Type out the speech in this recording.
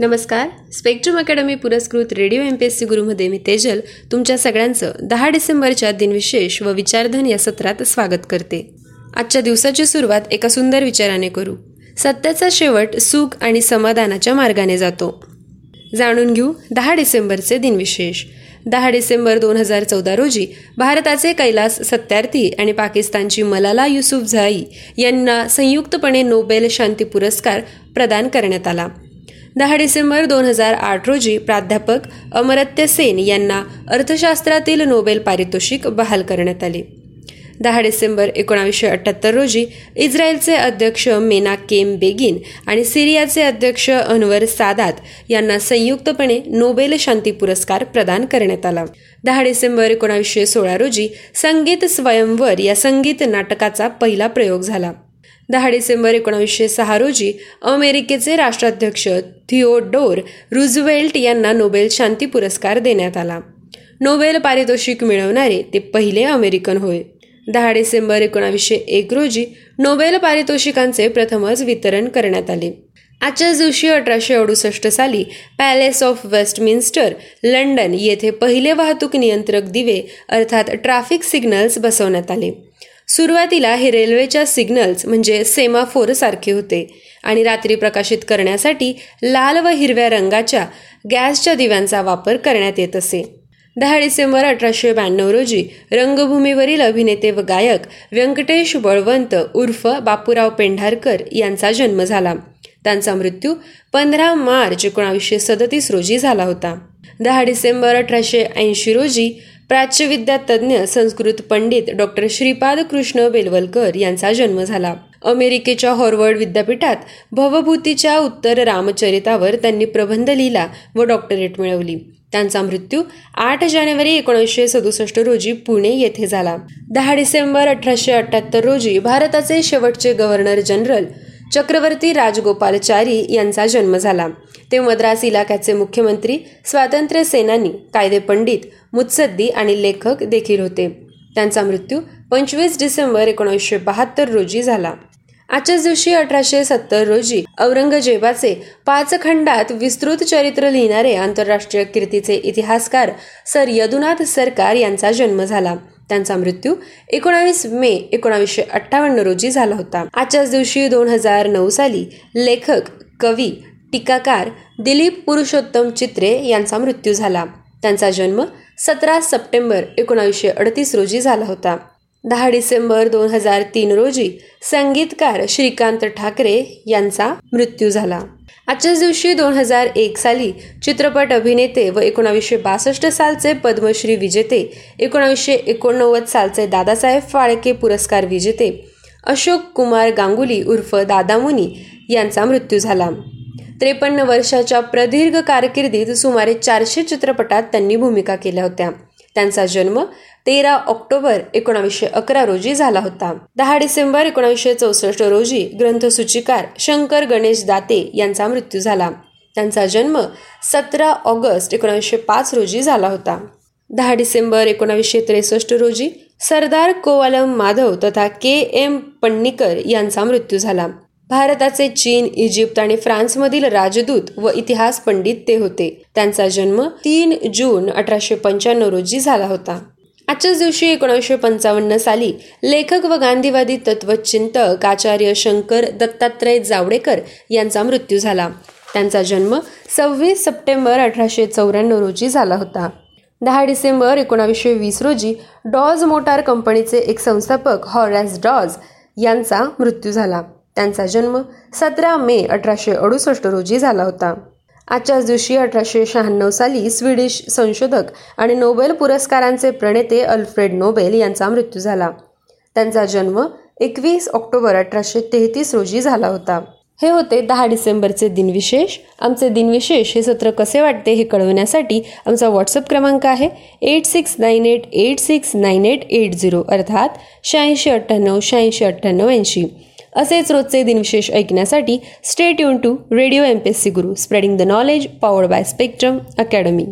नमस्कार. Spectrum academy पुरस्कृत radio M P S C गुरुमध्ये मी तेजल तुमच्या सगळ्यांचं दहा डिसेंबरच्या दिनविशेष व विचारधन या सत्रात स्वागत करते. आजच्या दिवसाची सुरुवात एका सुंदर विचाराने करू. सत्याचा शेवट सुख आणि समाधानाच्या मार्गाने जातो. जाणून घेऊ दहा डिसेंबरचे दिनविशेष. दहा डिसेंबर दोन हजार चौदा रोजी भारताचे कैलास सत्यार्थी आणि पाकिस्तानची मलाला युसुफझाई यांना संयुक्तपणे नोबेल शांती पुरस्कार प्रदान करण्यात आला. दहा डिसेंबर दोन हजार आठ रोजी प्राध्यापक अमरत्य सेन यांना अर्थशास्त्रातील नोबेल पारितोषिक बहाल करण्यात आले. दहा डिसेंबर एकोणावीसशे अठ्ठ्याहत्तर रोजी इस्रायलचे अध्यक्ष मेना केम बेगिन आणि सिरियाचे अध्यक्ष अनवर सादात यांना संयुक्तपणे नोबेल शांती पुरस्कार प्रदान करण्यात आला. दहा डिसेंबर एकोणावीसशे सोळा रोजी संगीत स्वयंवर या संगीत नाटकाचा पहिला प्रयोग झाला. दहा डिसेंबर एकोणावीसशे सहा रोजी अमेरिकेचे राष्ट्राध्यक्ष थिओडोर रुझवेल्ट यांना नोबेल शांती पुरस्कार देण्यात आला. नोबेल पारितोषिक मिळवणारे ते पहिले अमेरिकन होय. दहा डिसेंबर एकोणावीसशे एक रोजी नोबेल पारितोषिकांचे प्रथमच वितरण करण्यात आले. आजच्याच दिवशी अठराशे अडुसष्ट साली पॅलेस ऑफ वेस्टमिन्स्टर लंडन येथे पहिले वाहतूक नियंत्रक दिवे अर्थात ट्रॅफिक सिग्नल्स बसवण्यात आले. सुरुवातीला हे रेल्वेच्या सिग्नल्स म्हणजे सेमाफोर सारखे होते आणि रात्री प्रकाशित करण्यासाठी लाल व हिरव्या रंगाच्या गॅसच्या दिव्यांचा वापर करण्यात येत असे. दहा डिसेंबर अठराशे ब्याण्णव रोजी रंगभूमीवरील अभिनेते व गायक व्यंकटेश बळवंत उर्फ बापूराव पेंढारकर यांचा जन्म झाला. त्यांचा मृत्यू पंधरा मार्च एकोणावीसशे सदतीस रोजी झाला होता. दहा डिसेंबर अठराशे ऐंशी रोजी प्राच्यविद्या तज्ज्ञ संस्कृत पंडित डॉक्टर श्रीपाद कृष्ण बेलवलकर यांचा जन्म झाला. अमेरिकेच्या हॉर्वर्ड विद्यापीठात भवभूतीच्या उत्तर रामचरितावर त्यांनी प्रबंध लिहिला व डॉक्टरेट मिळवली. त्यांचा मृत्यू आठ जानेवारी एकोणीसशे सदुसष्ट रोजी पुणे येथे झाला. दहा डिसेंबर अठराशे अठ्याहत्तर रोजी भारताचे शेवटचे गव्हर्नर जनरल चक्रवर्ती राजगोपालचारी यांचा जन्म झाला. ते मद्रास इलाक्याचे मुख्यमंत्री स्वातंत्र्य सेनानी कायदे पंडित मुत्सद्दी आणि लेखक देखील होते. त्यांचा मृत्यू पंचवीस डिसेंबर एकोणीसशे बहात्तर रोजी झाला. आजच्याच दिवशी अठराशे सत्तर रोजी औरंगजेबाचे पाच खंडात विस्तृत चरित्र लिहिणारे आंतरराष्ट्रीय कीर्तीचे इतिहासकार सर यदुनाथ सरकार यांचा जन्म झाला. त्यांचा मृत्यू एकोणावीस मे एकोणावीसशे अठ्ठावन्न रोजी झाला होता. आजच्याच दिवशी दोन हजार नऊ साली लेखक कवी टीकाकार दिलीप पुरुषोत्तम चित्रे यांचा मृत्यू झाला. त्यांचा जन्म सतरा सप्टेंबर एकोणावीसशे अडतीस रोजी झाला होता. दहा डिसेंबर दोन हजार तीन रोजी संगीतकार श्रीकांत ठाकरे यांचा मृत्यू झाला. आजच्याच दिवशी दोन हजार एक साली चित्रपट अभिनेते व एकोणावीसशे बासष्ट सालचे पद्मश्री विजेते एकोणावीसशे एकोणनव्वद सालचे दादासाहेब फाळके पुरस्कार विजेते अशोक कुमार गांगुली उर्फ दादामुनी यांचा मृत्यू झाला. त्रेपन्न वर्षाच्या प्रदीर्घ कारकिर्दीत सुमारे चारशे चित्रपटात त्यांनी भूमिका केल्या होत्या. त्यांचा जन्म तेरा ऑक्टोबर एकोणावीसशे अकरा रोजी झाला होता. दहा डिसेंबर एकोणावीसशे चौसष्ट रोजी ग्रंथसूचिकार शंकर गणेश दाते यांचा मृत्यू झाला. त्यांचा जन्म सतरा ऑगस्ट एकोणावीसशे पाच रोजी झाला होता. दहा डिसेंबर एकोणावीसशे त्रेसष्ट रोजी सरदार कोवालम माधव तथा के एम पण्णीकर यांचा मृत्यू झाला. भारताचे चीन इजिप्त आणि फ्रान्समधील राजदूत व इतिहास पंडित ते होते. त्यांचा जन्म तीन जून अठराशे पंच्याण्णव रोजी झाला होता. आजच्याच दिवशी एकोणीसशे पंचावन्न साली लेखक व गांधीवादी तत्वचिंतक आचार्य शंकर दत्तात्रय जावडेकर यांचा मृत्यू झाला. त्यांचा जन्म सव्वीस सप्टेंबर अठराशे चौऱ्याण्णव रोजी झाला होता. दहा डिसेंबर एकोणावीसशे वीस रोजी डॉज मोटार कंपनीचे एक संस्थापक हॉरॅस डॉज यांचा मृत्यू झाला. त्यांचा जन्म सतरा मे अठराशे अडुसष्ट रोजी झाला होता. आजच्याच दिवशी अठराशे शहाण्णव साली स्वीडिश संशोधक आणि नोबेल पुरस्कारांचे प्रणेते अल्फ्रेड नोबेल यांचा मृत्यू झाला. त्यांचा जन्म एकवीस ऑक्टोबर अठराशे तेहतीस रोजी झाला होता. हे होते दहा डिसेंबरचे दिनविशेष. आमचे दिनविशेष हे सत्र कसे वाटते हे कळवण्यासाठी आमचा व्हॉट्सअप क्रमांक आहे eight six nine eight eight six nine eight eight zero अर्थात शहाऐंशी अठ्ठ्याण्णव शहाऐंशी अठ्ठ्याण्णव ऐंशी. असेच रोजचे दिनविशेष ऐकण्यासाठी stay tuned to radio M P S C Guru spreading the knowledge powered by spectrum academy